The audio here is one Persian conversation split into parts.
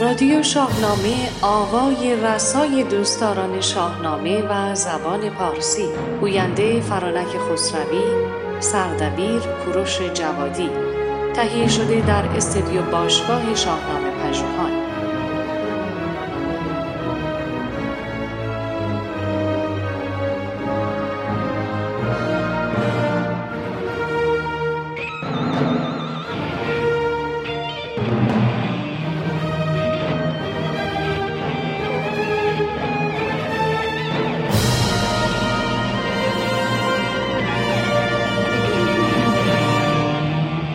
رادیو شاهنامه آوای رسای دوستداران شاهنامه و زبان پارسی. گوینده فرانک خسروی سردبیر کوروش جوادی. تهیه شده در استدیو باشگاه شاهنامه.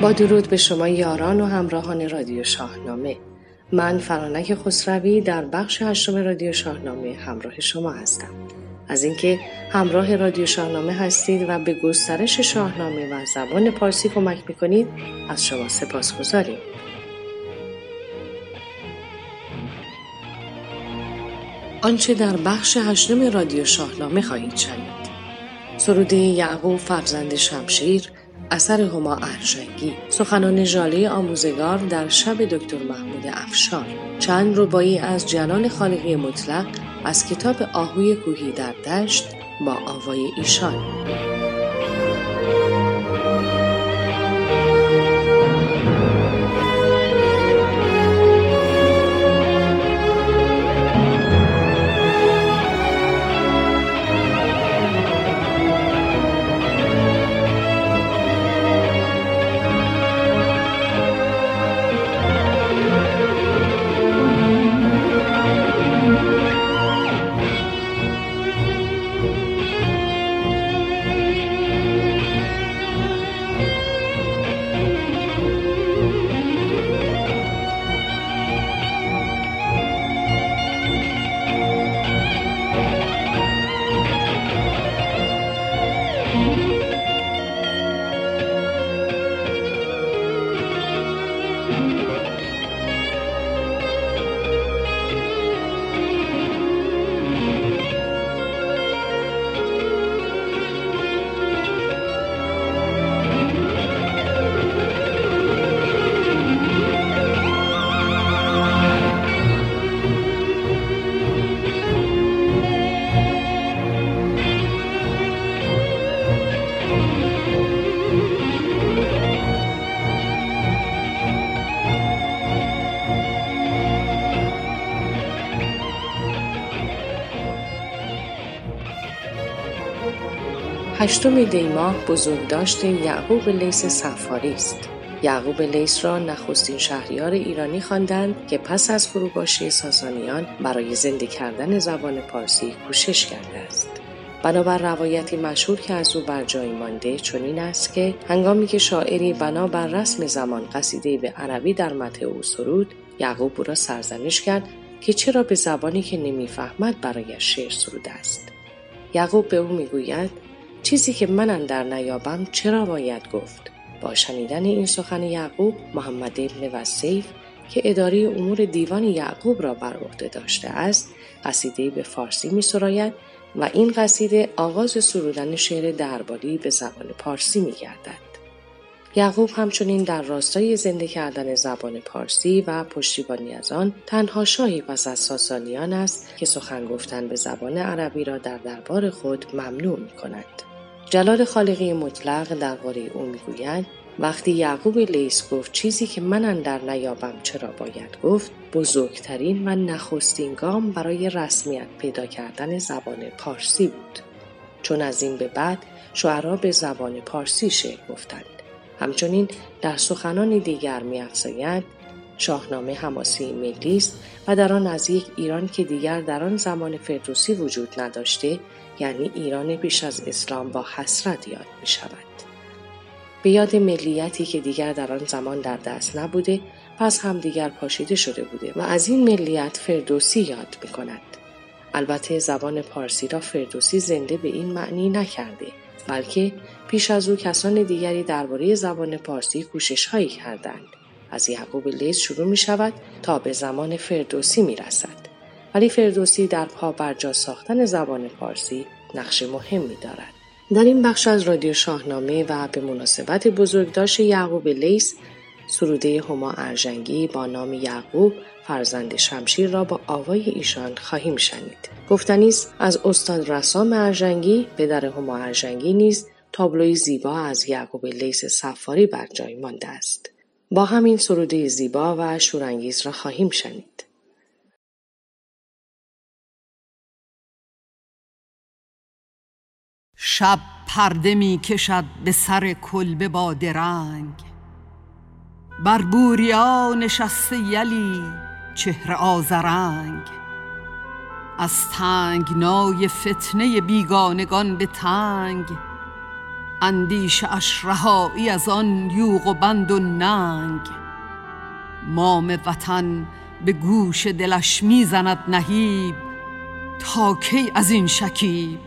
با درود به شما یاران و همراهان رادیو شاهنامه. من فرانک خسروی در بخش هشتم رادیو شاهنامه همراه شما هستم. از اینکه همراه رادیو شاهنامه هستید و به گسترش شاهنامه و زبان پارسی کمک می‌کنید از شما سپاس گذاریم. آنچه در بخش هشتم رادیو شاهنامه خواهید شنید. سروده یعقوب فرزند شمشیر اثر هما ارژنگی سخنان ژاله آموزگار در شب دکتر محمود افشار. چند ربایی از جلال خالقی مطلق از کتاب آهوی کوهی در دشت با آوای ایشان. هشتم دیماه بزرگداشت یعقوب لیس سفاری است. یعقوب لیس را نخستین شهریار ایرانی خواندند که پس از فروپاشی ساسانیان برای زنده کردن زبان پارسی کوشش کرده است. بنابر روایتی مشهور که از او بر جای مانده چنین است که هنگامی که شاعری بنابر رسم زمان قصیده به عربی در مته او سرود یعقوب او را سرزنش کرد که چرا به زبانی که نمی‌فهمد برایش شعر سروده است. یعقوب به او می‌گوید چیزی که من در نیابم چرا باید گفت؟ با شنیدن این سخن یعقوب محمد ابن وسیف که اداره امور دیوان یعقوب را بر عهده داشته است قصیده به فارسی می سراید و این قصیده آغاز سرودن شعر درباری به زبان پارسی می گردد. یعقوب همچنین در راستای زنده کردن زبان پارسی و پشتیبانی از آن تنها شاهی پس از ساسانیان است که سخن گفتن به زبان عربی را در دربار خود ممنوع می کند. جلال خالقی مطلق درباره او می‌گوید وقتی یعقوب لیس گفت چیزی که من در نیابم چرا باید گفت؟ بزرگترین و نخستین گام برای رسمیت پیدا کردن زبان پارسی بود. چون از این به بعد شعرا به زبان پارسی شعر گفتند. همچنین در سخنان دیگر میافزاید شاهنامه حماسی ملی است و در آن از یک ایران که دیگر در آن زمان فردوسی وجود نداشته یعنی ایران پیش از اسلام با حسرت یاد می شود. به یاد ملیتی که دیگر در آن زمان در دست نبوده پس هم دیگر پاشیده شده بوده و از این ملیت فردوسی یاد می کند. البته زبان پارسی را فردوسی زنده به این معنی نکرده بلکه پیش از او کسان دیگری درباره زبان پارسی کوشش هایی کردند. از یعقوب لیز شروع می شود تا به زمان فردوسی می رسد. ولی فردوسی در پا برجا ساختن زبان فارسی نقش مهمی دارد. در این بخش از رادیو شاهنامه و به مناسبت بزرگداشت یعقوب لیس سروده هما ارجنگی با نام یعقوب فرزند شمشیر را با آوای ایشان خواهیم شنید. گفتنی از استاد رسام ارجنگی پدر هما ارجنگی نیز تابلوی زیبا از یعقوب لیس سفاری بر جای مانده است. با همین سروده زیبا و شورانگیز را خواهیم شنید. شب پرده می کشد به سر کلبه با درنگ. بر بوریا نشسته یلی چهره آزرنگ از تنگنای فتنه بیگانگان به تنگ. اندیشه اش رهایی از آن یوغ و بند و ننگ. مام وطن به گوش دلش می‌زند نهیب تا کی از این شکیب؟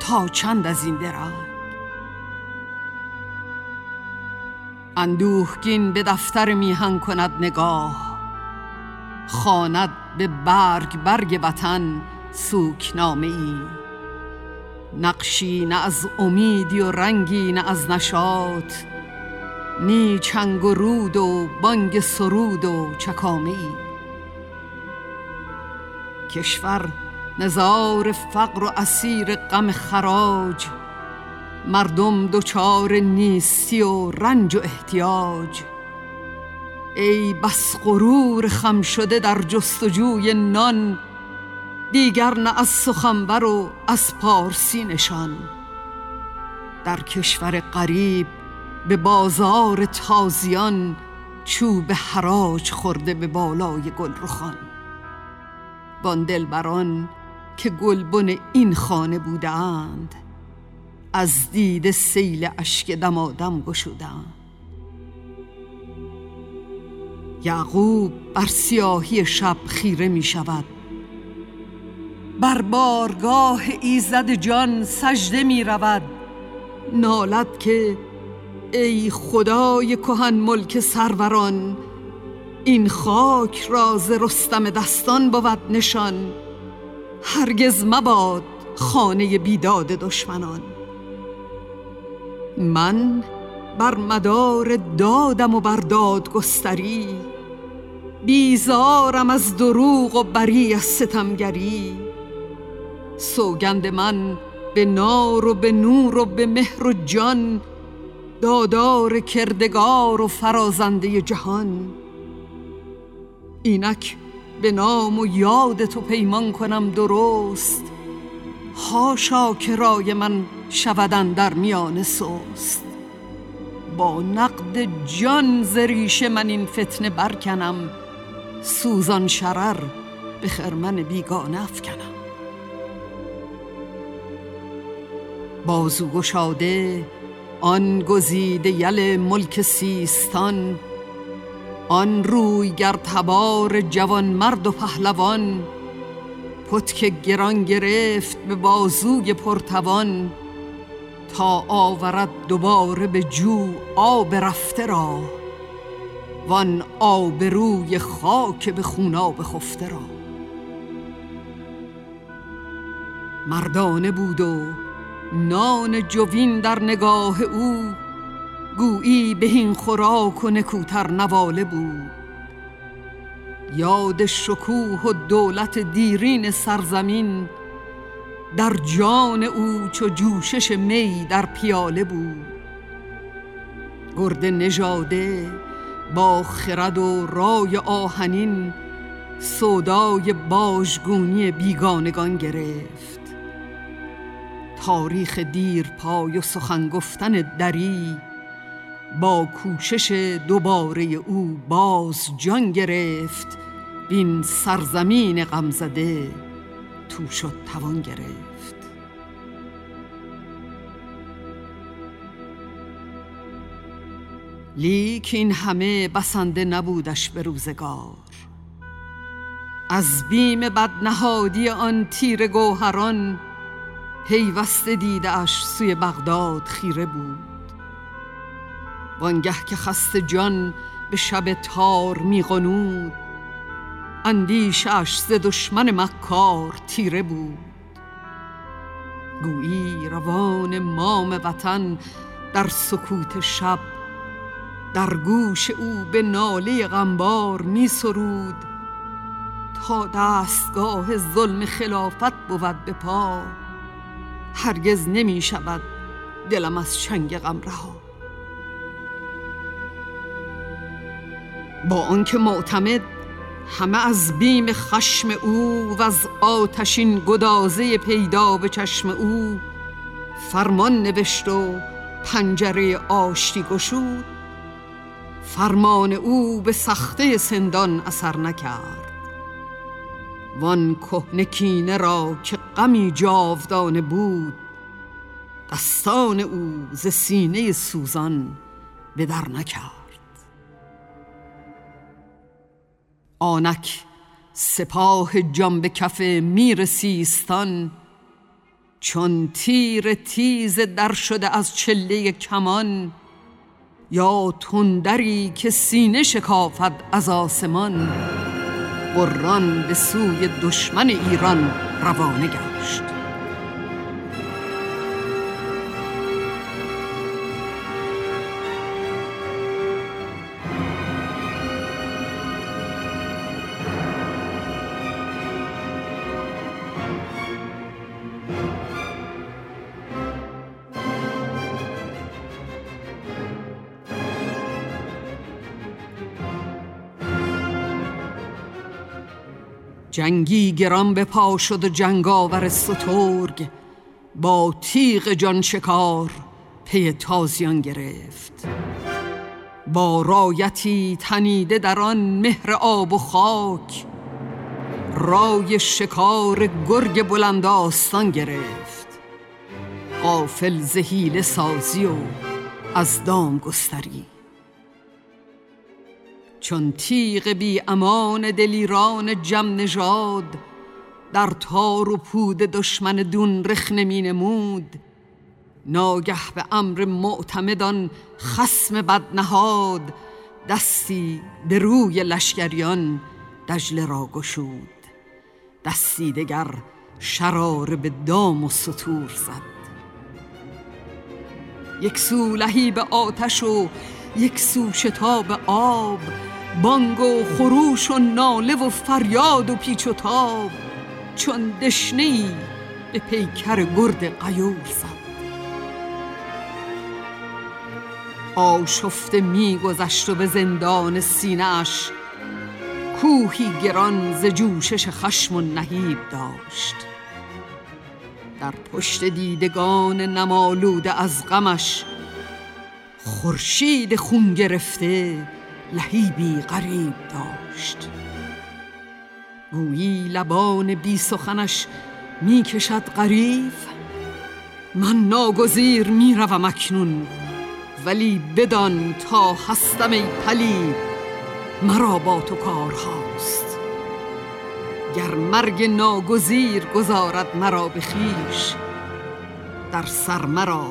تا چند از این درنگ اندوهگین به دفتر میهن کند نگاه خواند به برگ برگ وطن سوکنامه ای. نقشی نه از امیدی و رنگی نه از نشاط نی چنگ و رود و بانگ سرود و چکامه ای. کشور نزار فقر و اسیر غم خراج. مردم دچار نیستی و رنج و احتیاج. ای بس غرور خم شده در جستجوی نان دیگر نه از سخنور و از پارسی نشان. در کشور غریب به بازار تازیان چوب حراج خورده به بالای گل رخان وان دلبران که گلبن این خانه بودند. از دید سیل اشک دمادم گشودند. یعقوب بر سیاهی شب خیره می شود. بر بارگاه ایزد جان سجده می رود. نالد که ای خدای کهن ملک سروران این خاک راز رستم دستان بود نشان. هرگز مباد خانه بیداد دشمنان. من بر مدار دادم و بر داد گستری بیزارم از دروغ و بری از ستمگری. سوگند من به نار و به نور و به مهر و جان دادار کردگار و فرازنده جهان. اینک به نام و یاد تو پیمان کنم درست. هاشا که رای من شودن در میان سوست با نقد جان زریش من این فتنه برکنم. سوزان شرر به خرمن بیگانه افکنم. بازو گشاده آن گزیده یل ملک سیستان. آن روی گر تبار جوان مرد و پهلوان پتک گران گرفت به بازوی پرتوان تا آورد دوباره به جو آب رفته را وان آبروی خاک به خوناب خفته را. مردانه بود و نان جوین در نگاه او گویی به این خوراک و نکوتر نواله بود. یاد شکوه و دولت دیرین سرزمین در جان او چو جوشش می در پیاله بود. گرد نژاده با خرد و رای آهنین سودای باژگونی بیگانگان گرفت. تاریخ دیر پای و سخن گفتن دری با کوشش دوباره او باز جان گرفت. بین سرزمین غمزده تو شد توان گرفت. لیک این همه بسنده نبودش به روزگار. از بیم بدنهادی آن تیر گوهران پیوسته دیدش سوی بغداد خیره بود. وانگه که خست جان به شب تار میغنود اندیشش ز دشمن مکار تیره بود. گویی روان مام وطن در سکوت شب در گوش او به ناله غمبار می سرود. تا دستگاه ظلم خلافت بود به پا هرگز نمی شود دلم از چنگ غم رها با آنکه معتمد همه از بیم خشم او و از آتشین گدازه پیدا به چشم او فرمان نوشت و پنجره آشتی گشود. فرمان او به سخته سندان اثر نکرد. وان کهنه کینه را که غمی جاودانه بود دستان او ز سینه سوزان به در نکرد. آنک سپاه جنب کف میر سیستان چون تیر تیز در شده از چله کمان یا تندری که سینه شکافد از آسمان قران به سوی دشمن ایران روانه گشت. جنگی گران به پا شد و جنگاور سترگ با تیغ جان شکار پی تازیان گرفت. با رایتی تنیده در آن مهر آب و خاک رای شکار گرگ بلند آستان گرفت. قافل زهیل سازی و از دام گستری چون تیغ بی امان دلیران جم نژاد در تار و پود دشمن دون رخ نمی نمود. ناگه به امر معتمدان خسم بد نهاد دستی به روی لشکریان دجله را گشود. دستی دگر شرار به دام و سطور زد. یک سو به آتش و یک سو شتاب آب بانگ و خروش و ناله و فریاد و پیچ و تاب چون دشنی به پیکر گرد قیور زد. آشفته میگذشت و به زندان سینهاش کوهی گران ز جوشش خشم و نهیب داشت. در پشت دیدگان نمالوده از غمش خورشید خون گرفته لحیبی غریب داشت. گویی لبان بی سخنش می کشد غریب. من ناگزیر می روم اکنون ولی بدان تا هستم ای پلید مرا با تو کار هاست. گر مرگ ناگزیر گذارد مرا به خیش در سر مرا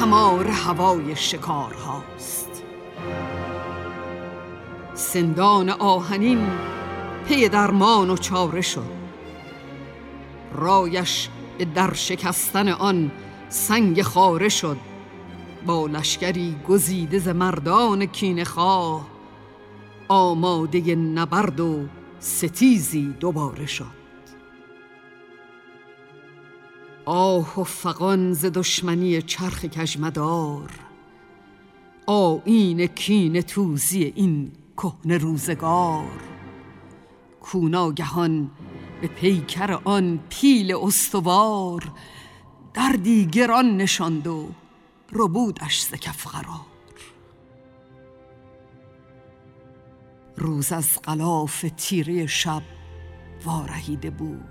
همار هوای شکار هاست. سندان آهنین پی درمان و چاره شد. رایش به در شکستن آن سنگ خاره شد. با لشکری گزیده ز مردان کینه خواه آماده نبرد و ستیزی دوباره شد. آه و فقان ز دشمنی چرخ کجمدار آین کین توزی این کهنه روزگار. کوناگهان به پیکر آن پیل استوار دردی گران نشاند و ربودش ز کف قرار. روز از غلاف تیره شب وارهیده بود.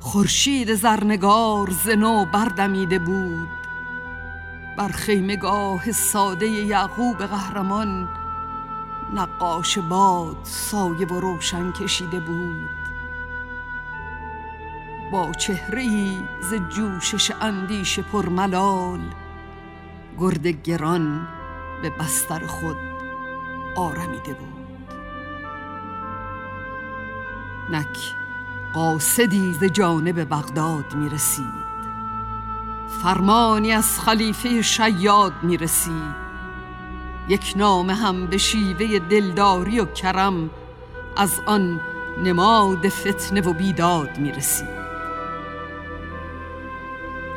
خورشید زرنگار ز نو بردمیده بود. بر خیمگاه ساده یعقوب قهرمان نقاش باد سایه و روشن کشیده بود. با چهره ای ز جوشش اندیش پرملال گرد گران به بستر خود آرمیده بود. نک قاصدی ز جانب بغداد می رسید فرمانی از خلیفه شیاد می رسید یک نامه هم به شیوه دلداری و کرم از آن نماد فتنه و بیداد می رسید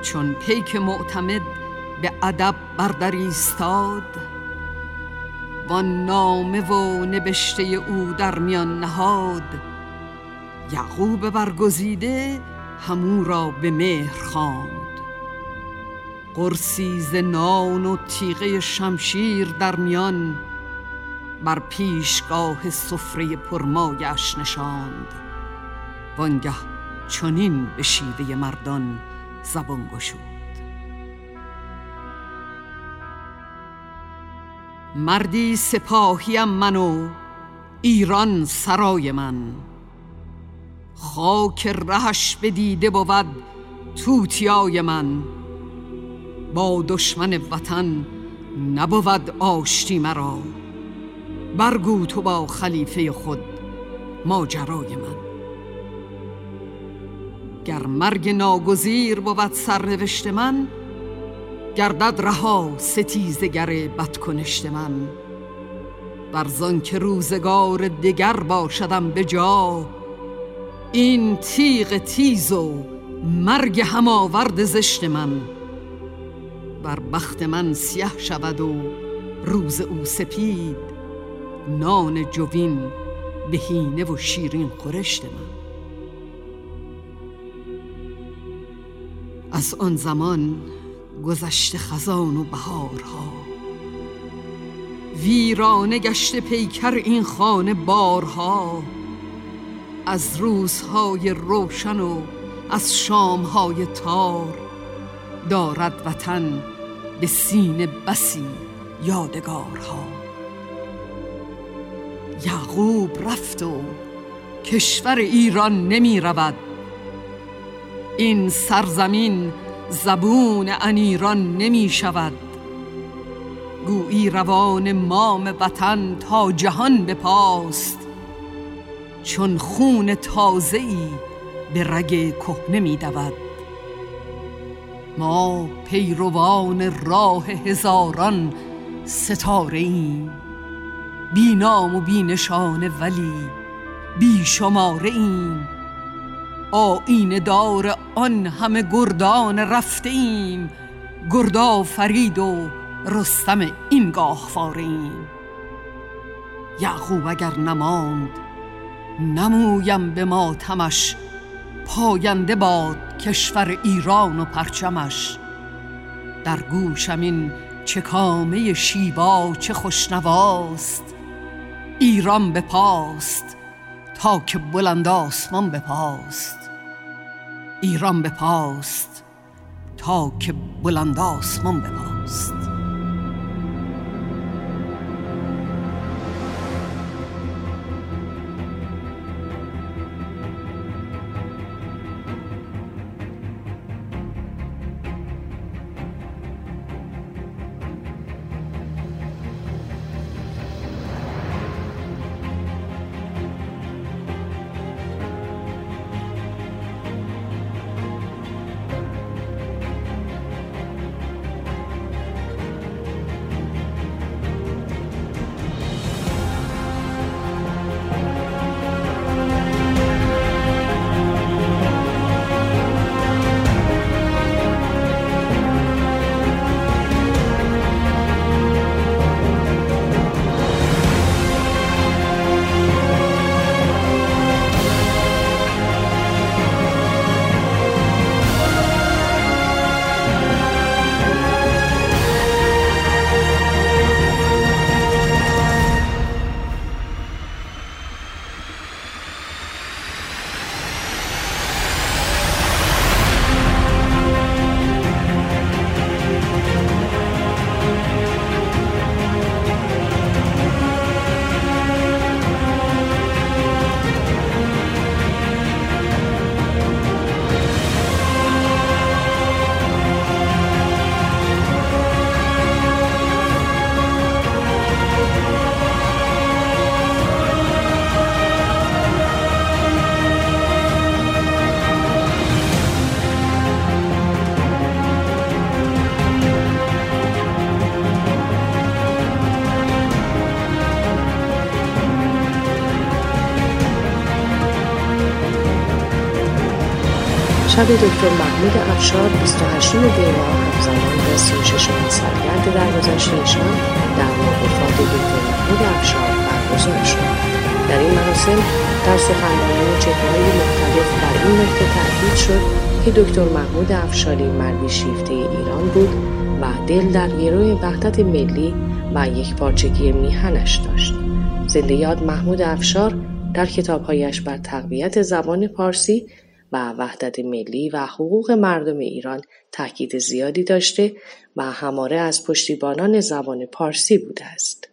چون پیک معتمد به ادب بردر ایستاد وان نامه و نبشته او در میان نهاد یعقوب برگزیده همو را به مهر خواند. قرصی ز و تیغه شمشیر در میان بر پیشگاه سفره پرمایش نشاند. وانگه چنین به شیوه مردان زبان گشود. مردی سپاهیم من و ایران سرای من. خاک رهش به دیده بود توتیای من. با دشمن وطن نبود آشتی مرا. برگو تو با خلیفه خود ماجرای من. گر مرگ ناگزیر بود سرنوشت من گردد رها ستیزگر بدکنشت من. برزان که روزگار دگر باشدم به جا این تیغ تیز و مرگ هماورد زشت من. بر بخت من سیه شود و روز او سپید نان جوین بهینه و شیرین خورشت من. از آن زمان گذشته خزان و بهارها. ویرانه گشته پیکر این خانه بارها. از روزهای روشن و از شامهای تار دارد وطن به سینه بسی یادگارها. یعقوب رفت و کشور ایران نمی رود. این سرزمین زبون انیران نمی شود. گویی روان مام وطن تا جهان بپاست. چون خون تازه‌ای به رگ کهنه می دود. ما پیروان راه هزاران ستاره ایم. بی نام و بی نشانه ولی بی شماره ایم. آین دار آن همه گردان رفته ایم. گردا فرید و رستم این گاهواره ایم. یعقوب اگر نماند نمویم به ماتمش. پاینده باد کشور ایران و پرچمش. در گوشم این چکامه شیبا چه خوشنواست. ایران به پاست تا که بلند آسمان بپاست. ایران به پاست تا که بلند آسمان بپاست. شب دکتر محمود افشار 28 دیوار همزمان با 36 سالگرد درگذشت ایشان در وفات دکتر محمود افشار برگزار شد. در این مراسم در سخنرانی چهرههای مختلف بر این نکته تاکید شد که دکتر محمود افشاری مردی شیفته ایران بود و دل در گروه وحدت ملی و یک پارچگی میهنش داشت. زنده یاد محمود افشار در کتابهایش بر تقویت زبان پارسی و وحدت ملی و حقوق مردم ایران تاکید زیادی داشته و هماره از پشتیبانان زبان پارسی بوده است.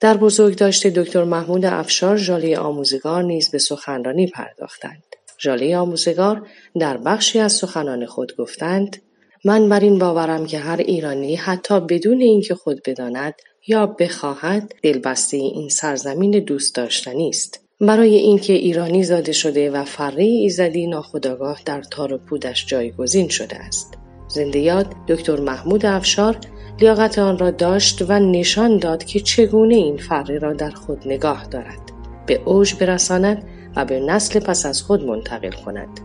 در بزرگ داشته دکتر محمود افشار ژاله آموزگار نیز به سخنرانی پرداختند. ژاله آموزگار در بخشی از سخنان خود گفتند من بر این باورم که هر ایرانی حتی بدون اینکه خود بداند یا بخواهد دلبسته این سرزمین دوست داشتنی است برای اینکه ایرانی زاده شده و فره ایزدی ناخداگاه در تار و پودش جایگزین شده است. زنده یاد دکتر محمود افشار لیاقت آن را داشت و نشان داد که چگونه این فره را در خود نگاه دارد. به اوج برساند و به نسل پس از خود منتقل کند.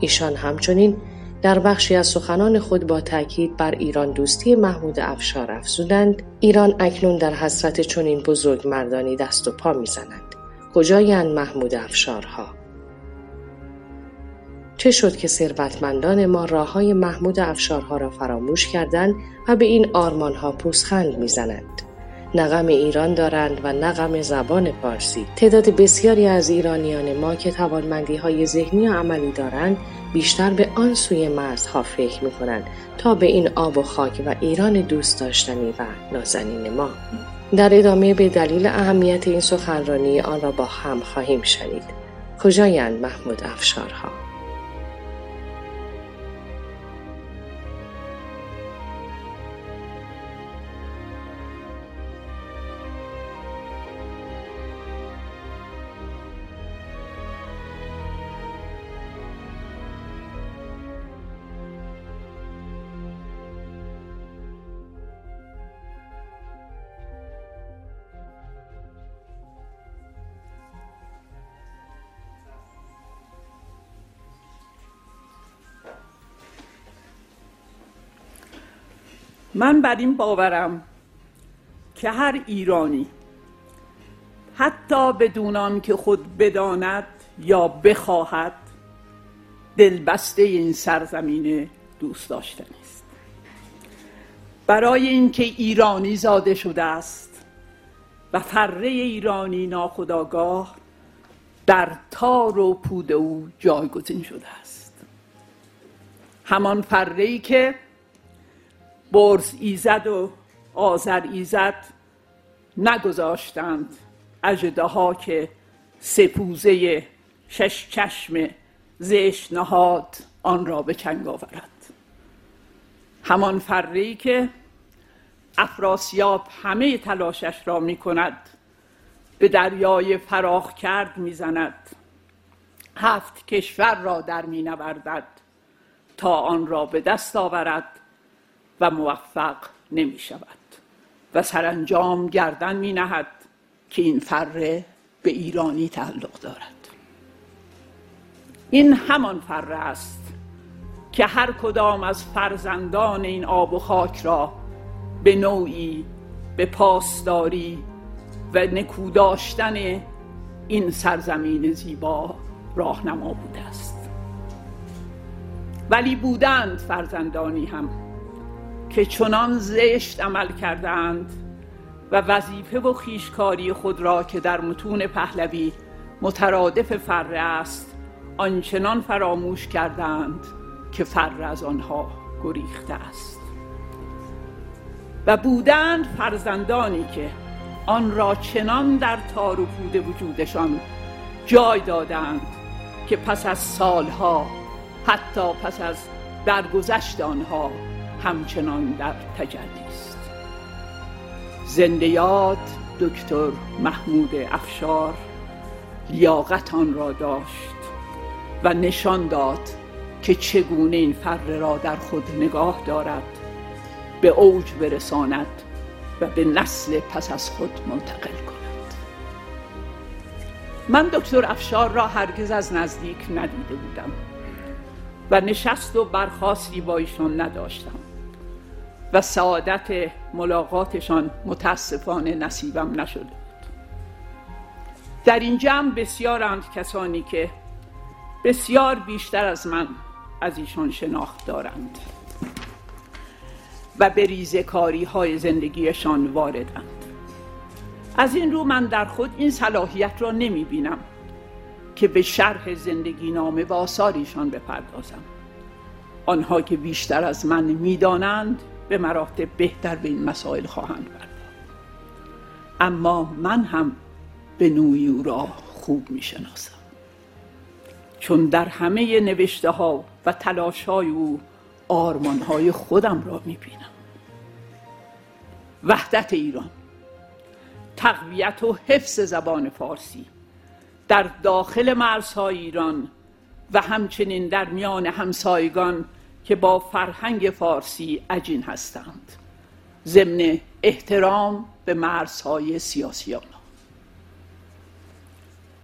ایشان همچنین در بخشی از سخنان خود با تاکید بر ایران دوستی محمود افشار افزودند. ایران اکنون در حسرت چنین بزرگ مردانی دست و پا می‌زنند کجایند محمود افشارها؟ چه شد که ثروتمندان ما راه های محمود افشارها را فراموش کردند و به این آرمانها پوسخند می‌زنند؟ نغم ایران دارند و نغم زبان پارسی. تعداد بسیاری از ایرانیان ما که توانمندی های ذهنی و عملی دارند بیشتر به آن سوی مرزها فکر می کنند تا به این آب و خاک و ایران دوست داشتنی و نازنین ما. در ادامه به دلیل اهمیت این سخنرانی آن را با هم خواهیم شنید. کجایند محمود افشارها. من بر این باورم که هر ایرانی حتی بدون که خود بداند یا بخواهد دلبسته این سرزمین دوست داشتنی است. برای اینکه ایرانی زاده شده است و فره ایرانی ناخداگاه در تار و پود او جایگزین شده است. همان فره ای که برز ایزد و آذر ایزد نگذاشتند اجده ها که سپوزه شش چشم زشت نهاد آن را به چنگ آورد. همان فری که افراسیاب همه تلاشش را می کند به دریای فراخ کرد می‌زند هفت کشور را در می نوردد تا آن را به دست آورد. و موفق نمی شود و سرانجام گردن می نهد که این فره به ایرانی تعلق دارد. این همان فره است که هر کدام از فرزندان این آب و خاک را به نوعی به پاسداری و نکوداشتن این سرزمین زیبا راهنما بوده است. ولی بودند فرزندانی هم که چنان زشت عمل کردند و وظیفه و خیشکاری خود را که در متون پهلوی مترادف فره است آنچنان فراموش کردند که فر از آنها گریخته است. و بودند فرزندانی که آن را چنان در تار و پود وجودشان جای دادند که پس از سالها حتی پس از درگذشت آنها همچنان در تجلی است. زنده یاد دکتر محمود افشار لیاقت آن را داشت و نشان داد که چگونه این فره را در خود نگاه دارد به اوج برساند و به نسل پس از خود منتقل کند. من دکتر افشار را هرگز از نزدیک ندیده بودم و نشست و برخواستی با ایشان نداشتم. و سعادت ملاقاتشان متاسفانه نصیبم نشده در این جمع بسیارند کسانی که بسیار بیشتر از من از ایشان شناخت دارند و به ریزکاری های زندگیشان واردند. از این رو من در خود این صلاحیت را نمی بینم که به شرح زندگی نامه و آثاریشان بپردازم. آنها که بیشتر از من می‌دانند به مراتب بهتر به این مسائل خواهند پرداخت. اما من هم به نوعی او را خوب می‌شناسم. چون در همه نوشته ها و تلاش های او آرمان های خودم را می بینم وحدت ایران تقویت و حفظ زبان فارسی در داخل مرزهای ایران و همچنین در میان همسایگان که با فرهنگ فارسی عجین هستند. ضمن احترام به مرزهای سیاسی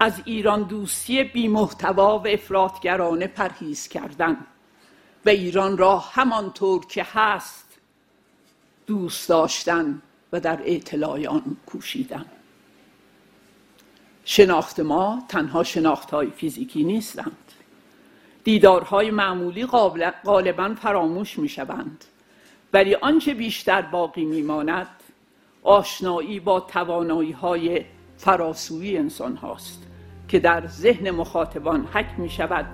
از ایران دوستی بی محتوا و افراطگرانه پرهیز کردن. و ایران را همانطور که هست دوست داشتن و در اطلاع آن کوشیدن. شناخت ما تنها شناخت های فیزیکی نیستند. دیدارهای معمولی غالبا فراموش می شوند ولی آنچه بیشتر باقی میماند آشنایی با توانایی های فراسوی انسان هاست که در ذهن مخاطبان حک می شود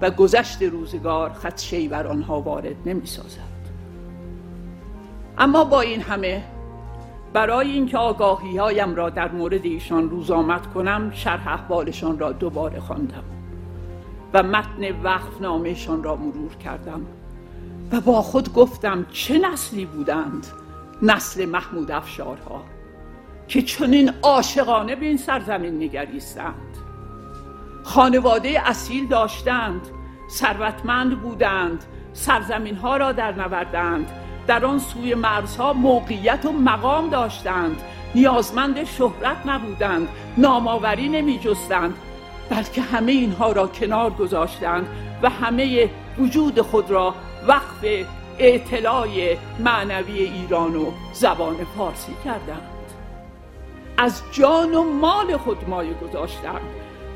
و گذشت روزگار خدشهی بر آنها وارد نمی سازد اما با این همه برای اینکه آگاهی هایم را در مورد ایشان روز آمد کنم شرح احوالشان را دوباره خواندم. و متن وقف نامهشان را مرور کردم و با خود گفتم چه نسلی بودند نسل محمود افشارها که چنین عاشقانه به این سرزمین نگریستند. خانواده اصیل داشتند ثروتمند بودند سرزمین ها را در نوردند در آن سوی مرزها موقعیت و مقام داشتند نیازمند شهرت نبودند نامآوری نمی جستند بلکه همه اینها را کنار گذاشتند و همه وجود خود را وقف اطلاع معنوی ایران و زبان فارسی کردند. از جان و مال خود مایه گذاشتند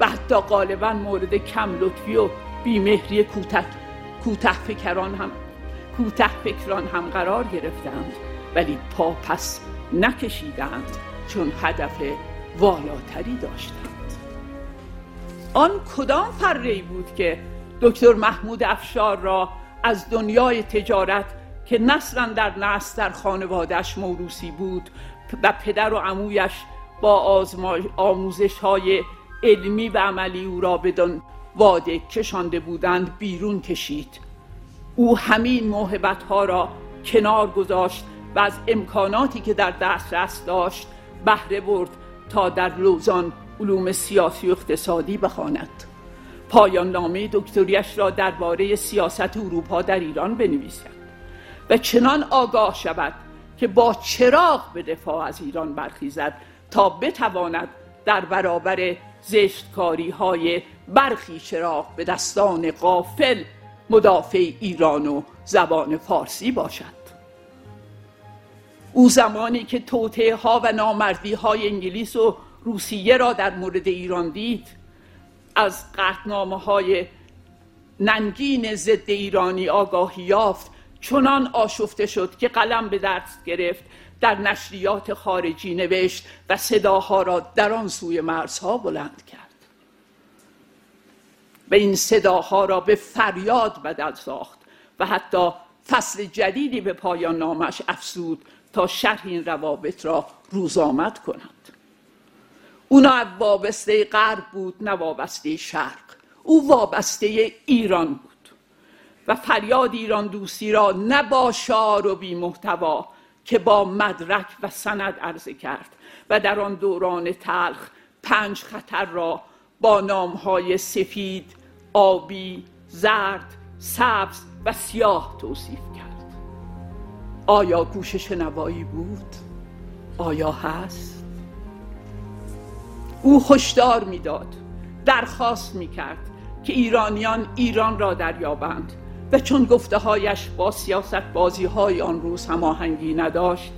و حتی غالبا مورد کم لطفی و بیمهری کوتاه کوته فکران هم کوته فکران هم قرار گرفتند. ولی پا پس نکشیدند چون هدف والاتری داشتند. آن کدام فره بود که دکتر محمود افشار را از دنیای تجارت که نسلا در نسل در خانوادش موروسی بود و پدر و عمویش با آموزش های علمی و عملی او را بدان واده کشانده بودند بیرون کشید. او همین موهبت ها را کنار گذاشت و از امکاناتی که در دسترس داشت بهره برد تا در لوزان علوم سیاسی و اقتصادی بخواند. پایان نامه دکتریش را درباره سیاست اروپا در ایران بنویسد و چنان آگاه شود که با چراغ به دفاع از ایران برخیزد تا بتواند در برابر زشتکاری های برخی چراغ به دستان قافل مدافع ایران و زبان فارسی باشد. او زمانی که توطعه ها و نامردی های انگلیس و روسیه را در مورد ایران دید. از قطنامه های ننگین ضد ایرانی آگاهی یافت. چنان آشفته شد که قلم به دست گرفت در نشریات خارجی نوشت و صداها را در آن سوی مرزها بلند کرد. و این صداها را به فریاد بدل ساخت و حتی فصل جدیدی به پایان نامش افسود تا شرح این روابط را روزآمد کند. او نه وابسته غرب بود نه وابسته شرق او وابسته ایران بود و فریاد ایران دوستی را نه با شعار و بی محتوا که با مدرک و سند عرضه کرد و در آن دوران تلخ پنج خطر را با نامهای سفید آبی، زرد، سبز و سیاه توصیف کرد آیا گوش شنوایی بود؟ آیا هست؟ او هشدار می‌داد درخواست می‌کرد که ایرانیان ایران را دریابند و چون گفته هایش با سیاست بازی های آن روز هماهنگی نداشت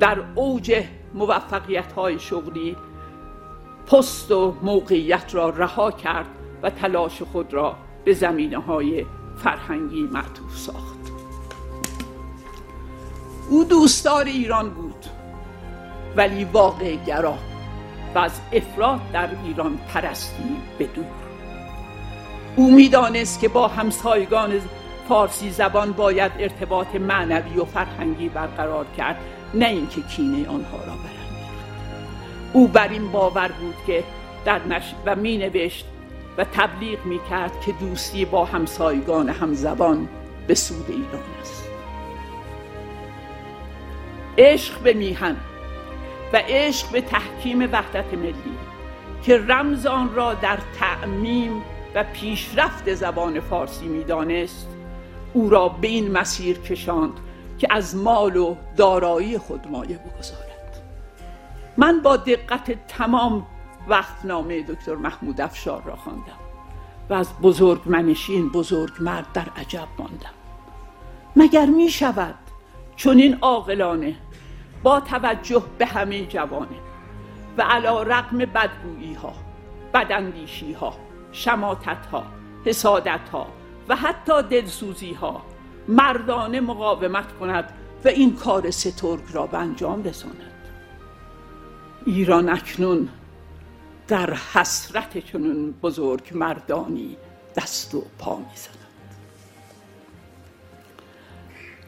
در اوج موفقیت های شغلی پست و موقعیت را رها کرد و تلاش خود را به زمینه های فرهنگی معطوف ساخت. او دوستدار ایران بود ولی واقع گرا و از افراد در ایران پرستی به دور. او می‌دانست که با همسایگان فارسی زبان باید ارتباط معنوی و فرهنگی برقرار کرد نه اینکه کینه آنها را برانگیخت. او بر این باور بود که در نش و می نوشت و تبلیغ می کرد که دوستی با همسایگان همزبان به سود ایران است. عشق به میهن و عشق به تحکیم وحدت ملی که رمز آن را در تعمیم و پیشرفت زبان فارسی می‌دانست او را به این مسیر کشاند که از مال و دارایی خود مایه بگذارد. من با دقت تمام وقتنامه دکتر محمود افشار را خواندم و از بزرگ منشین بزرگ مرد در عجب ماندم. مگر می شود چون این عاقلانه با توجه به همه جوانه و علا رقم بدگویی ها بداندیشی ها شماتت ها حسادت ها و حتی دلسوزی ها مردانه مقاومت کند و این کار سترگ را به انجام رساند. ایران اکنون در حسرت چنون بزرگ مردانی دست و پا می‌زند.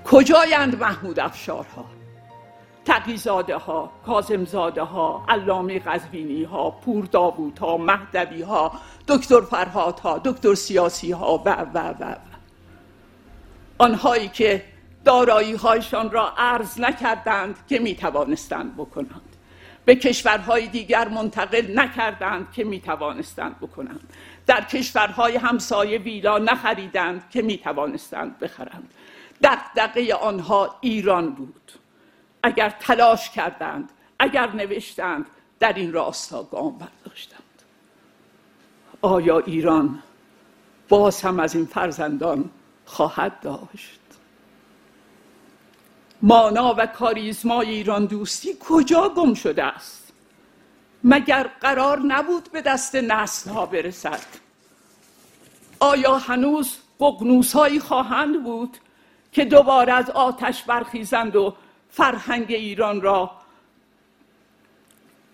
کجایند محمود افشارها؟ تقیزاده ها کازمزاده ها علامه غزوینی ها پور داوود ها مهدوی ها دکتر فرهاد ها دکتر سیاسی ها و و و, و. آنهایی که دارایی هایشان را عرض نکردند که می توانستند بکنند. به کشورهای دیگر منتقل نکردند که می توانستند بکنند. در کشورهای همسایه ویلا نخریدند که می توانستند بخرند. دقدقه آنها ایران بود. اگر تلاش کردند اگر نوشتند در این راستا گام برداشتند. آیا ایران باز هم از این فرزندان خواهد داشت؟ مانا و کاریزمای ایران دوستی کجا گم شده است؟ مگر قرار نبود به دست نسل ها برسد؟ آیا هنوز ققنوس هایی خواهند بود که دوباره از آتش برخیزند و فرهنگ ایران را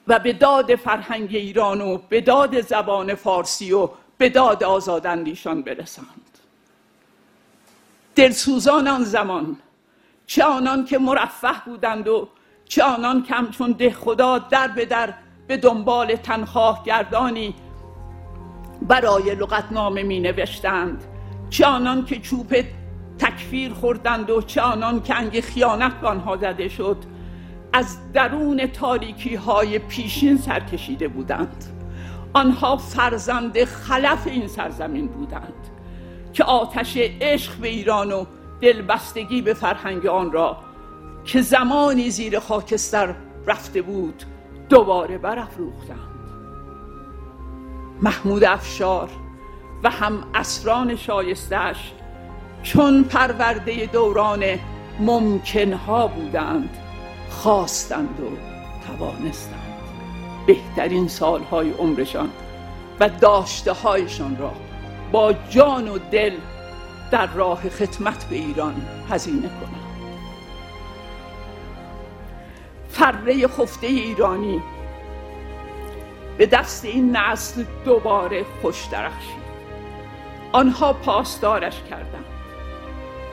و به داد فرهنگ ایران و به داد زبان فارسی و به داد آزاداندیشان برسند دلسوزان آن زمان چه آنان که مرفه بودند و چه آنان که همچون ده خدا در به در به دنبال تنخواه گردانی برای لغتنامه می نوشتند. چه آنان که چوب تکفیر خوردند و چه آنان که انگ خیانت به آنها زده شد از درون تاریکی های پیشین سرکشیده بودند. آنها فرزند خلف این سرزمین بودند که آتش عشق به ایران و دلبستگی به فرهنگ آن را که زمانی زیر خاکستر رفته بود دوباره برافروختند. محمود افشار و هم اسران شایستش چون پرورده دوران ممکنها بودند خواستند و توانستند. بهترین سالهای عمرشان و داشته هایشان را با جان و دل در راه خدمت به ایران هزینه کنند. فره خفته ایرانی به دست این نسل دوباره خوش درخشید. آنها پاسدارش کردند.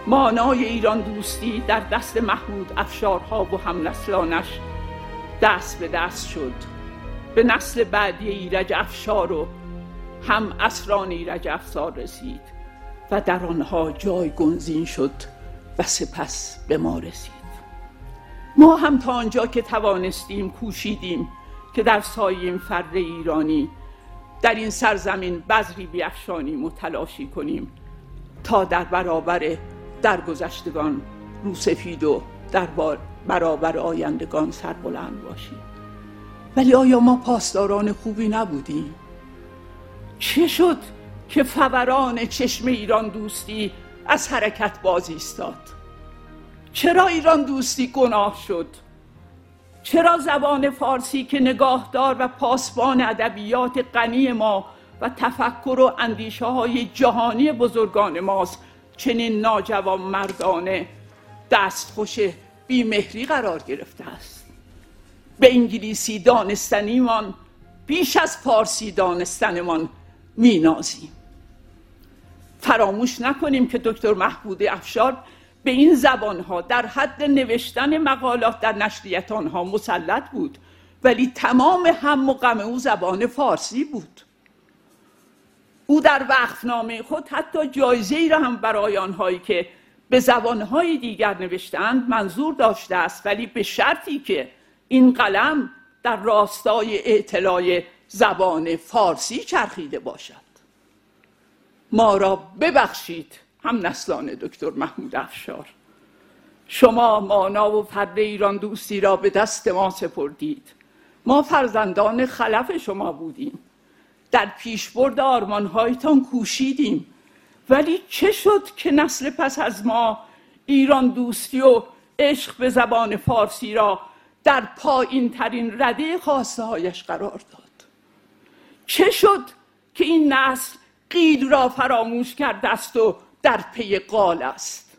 مانای ایران دوستی در دست محمود افشارها و هم نسلانش دست به دست شد. به نسل بعدی ایرج افشار و هم اسران ایرج افسار رسید و در آنها جای گنزین شد و سپس به ما رسید. ما هم تا آنجا که توانستیم کوشیدیم که در سایه فر ایرانی در این سرزمین بذری بیافشانیم و تلاشی کنیم تا در برابر درگذشتگان روسفید و در برابر آیندگان سربلند باشیم ولی آیا ما پاسداران خوبی نبودیم؟ چه شد که فوران چشم ایران دوستی از حرکت باز ایستاد؟ چرا ایران دوستی گناه شد؟ چرا زبان فارسی که نگاهدار و پاسبان ادبیات غنی ما و تفکر و اندیشه های جهانی بزرگان ماست چنین ناجوان مردانه دستخوش بیمهری قرار گرفته است. به انگلیسی دانستنیمان بیش از فارسی دانستنمان مینازیم. فراموش نکنیم که دکتر محبود افشار به این زبانها در حد نوشتن مقالات در نشریت آنها مسلط بود ولی تمام هم و غم او زبان فارسی بود. او در وقفنامه خود حتی جایزه ای را هم برای آنهایی که به زبانهای دیگر نوشتند منظور داشته است. ولی به شرطی که این قلم در راستای اعتلاع زبان فارسی چرخیده باشد. ما را ببخشید هم نسلان دکتر محمود افشار. شما مانا و فرد ایران دوستی را به دست ما سپردید. ما فرزندان خلف شما بودیم. در پیشبرد آرمانهایتان کوشیدیم. ولی چه شد که نسل پس از ما ایران دوستی و عشق به زبان فارسی را در پایین ترین رده خواسته هایش قرار داد؟ چه شد که این نسل قید را فراموش کرده است و در پی قال است؟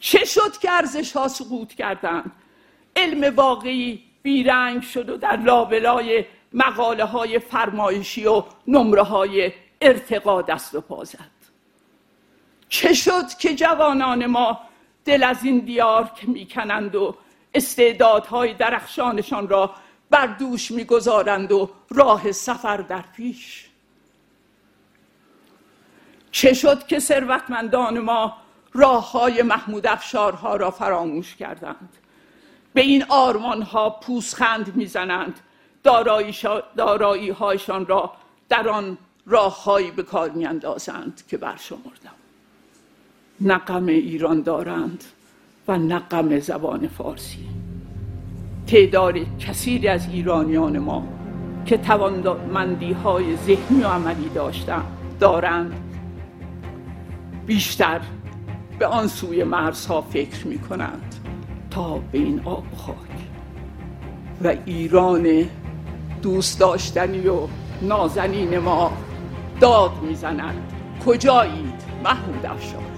چه شد که ارزش ها سقوط کردند؟ علم واقعی بیرنگ شد و در لابلای مقاله های فرمایشی و نمره های ارتقا دست و پا زد چه شد که جوانان ما دل از این دیار که می‌کنند و استعدادهای درخشانشان را بر دوش می‌گذارند و راه سفر در پیش؟ چه شد که ثروتمندان ما راه های محمود افشارها را فراموش کردند؟ به این آرمان ها پوسخند می‌زنند دارایی هایشان را در آن راههایی به کار میاندازند که برشمردم. نقم ایران دارند و نقم زبان فارسی. تعداد کثیری از ایرانیان ما که توانمندی های ذهنی و عملی داشتن دارند بیشتر به آن سوی مرزها فکر می کنند تا به این آب خاک. و ایران دوست داشتنی و نازنین ما داد می‌زنند کجایید محمود افشار؟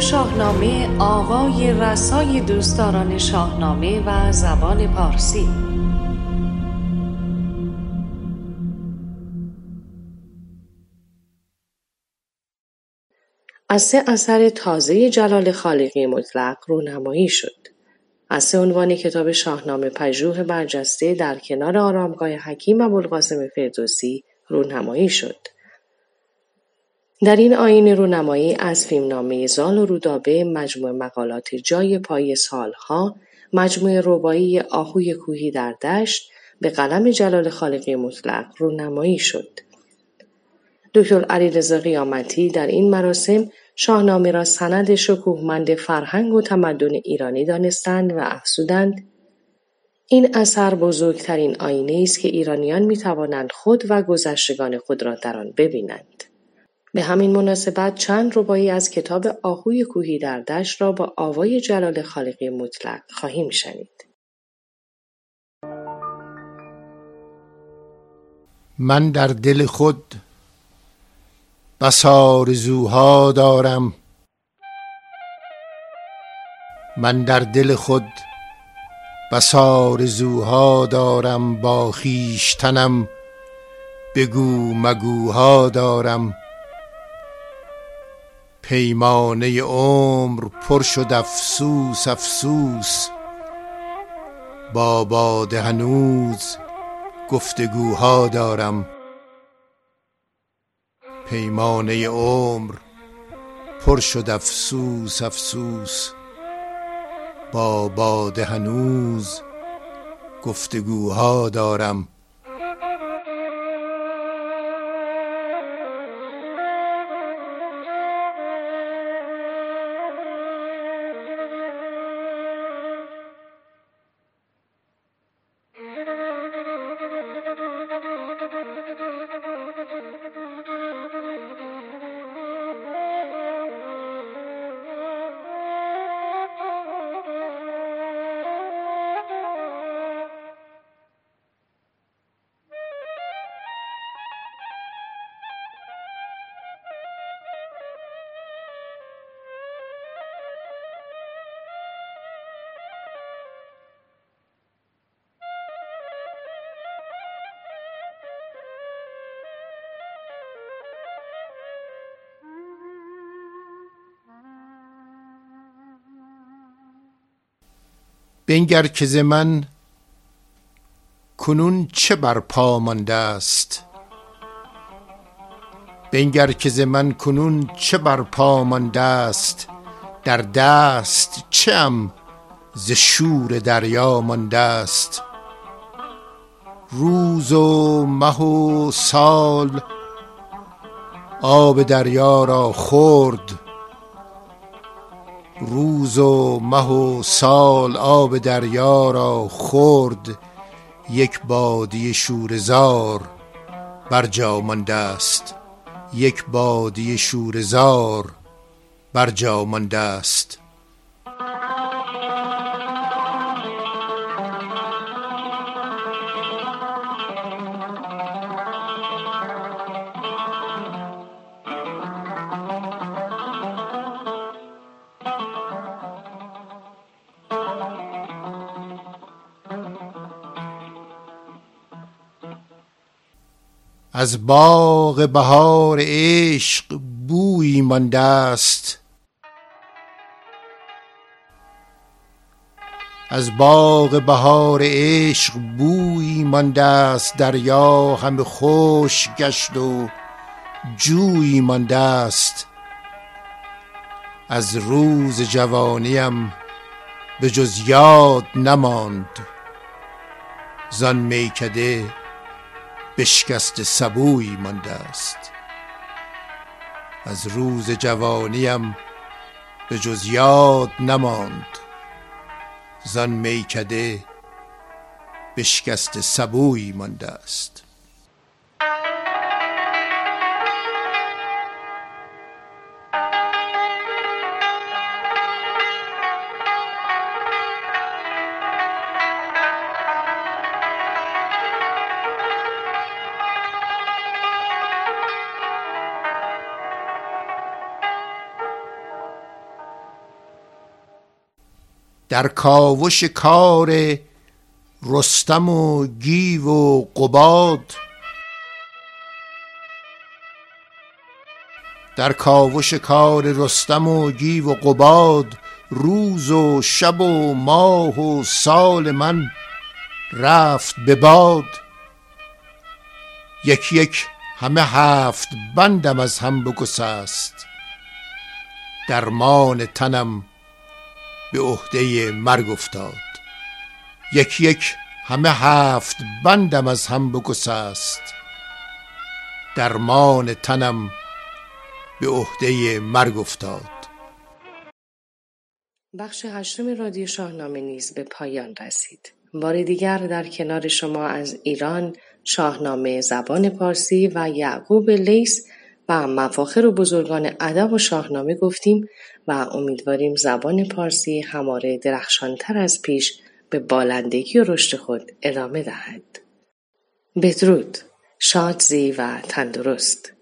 شاهنامه آقای رسای دوستداران شاهنامه و زبان پارسی از سه اثر تازه جلال خالقی مطلق رونمایی شد از سه عنوان کتاب شاهنامه پژوه برجسته در کنار آرامگاه حکیم ابوالقاسم فردوسی رونمایی شد. در این آین رونمایی از فیلمنامه زال و رودابه مجموع مقالات جای پای سالها مجموع ربایی آهوی کوهی در دشت به قلم جلال خالقی مطلق رونمایی شد. دکتر علیرضا قیامتی در این مراسم شاهنامه را سند شکوهمند فرهنگ و تمدن ایرانی دانستند و افزودند این اثر بزرگترین آینه است که ایرانیان می توانند خود و گذشتگان خود را در آن ببینند. به همین مناسبت چند ربایی از کتاب آهوی کوهی در دشت را با آوای جلال خالقی مطلق خواهیم شنید. من در دل خود بس آرزوها دارم. من در دل خود بس آرزوها دارم. با خویشتنم بگو مگوها دارم. پیمانه عمر پر شد افسوس افسوس. با باده هنوز گفتگوها دارم. پیمانه عمر پر شد افسوس افسوس. با باده هنوز گفتگوها دارم. بنگر که ز من کنون چه بر پا مانده است بنگر که ز من کنون چه بر پا مانده است در دست چه ام ز شور دریا مانده است روز و مه و سال آب دریا را خورد روز و مه و سال آب دریا را خورد یک بادی شورزار بر جا مانده است. یک بادی شورزار بر جا مانده است. از باغ بهار عشق بویی مانده است از باغ بهار عشق بویی مانده است دریا همه خوش گشت و جویی مانده است از روز جوانیم به جز یاد نماند. زان میکده بشکست سبوی مانده است از روز جوانیم به جز یاد نماند. زان میکده بشکست سبوی مانده است در کاوش کار رستم و گیو و قباد. در کاوش کار رستم و گیو و قباد روز و شب و ماه و سال من رفت به باد. یک یک همه هفت بندم از هم بگسست. درمان تنم به عهده مرگ افتاد. یک یک همه هفت بندم از هم بگسست. درمان تنم به عهده مرگ افتاد. بخش هشتم رادیو شاهنامه نیز به پایان رسید. بار دیگر در کنار شما از ایران شاهنامه زبان پارسی و یعقوب لیس و مفاخر و بزرگان ادب و شاهنامه گفتیم و امیدواریم زبان پارسی هماره درخشانتر از پیش به بالندگی و رشد خود ادامه دهد. بدرود، شادزی و تندرست.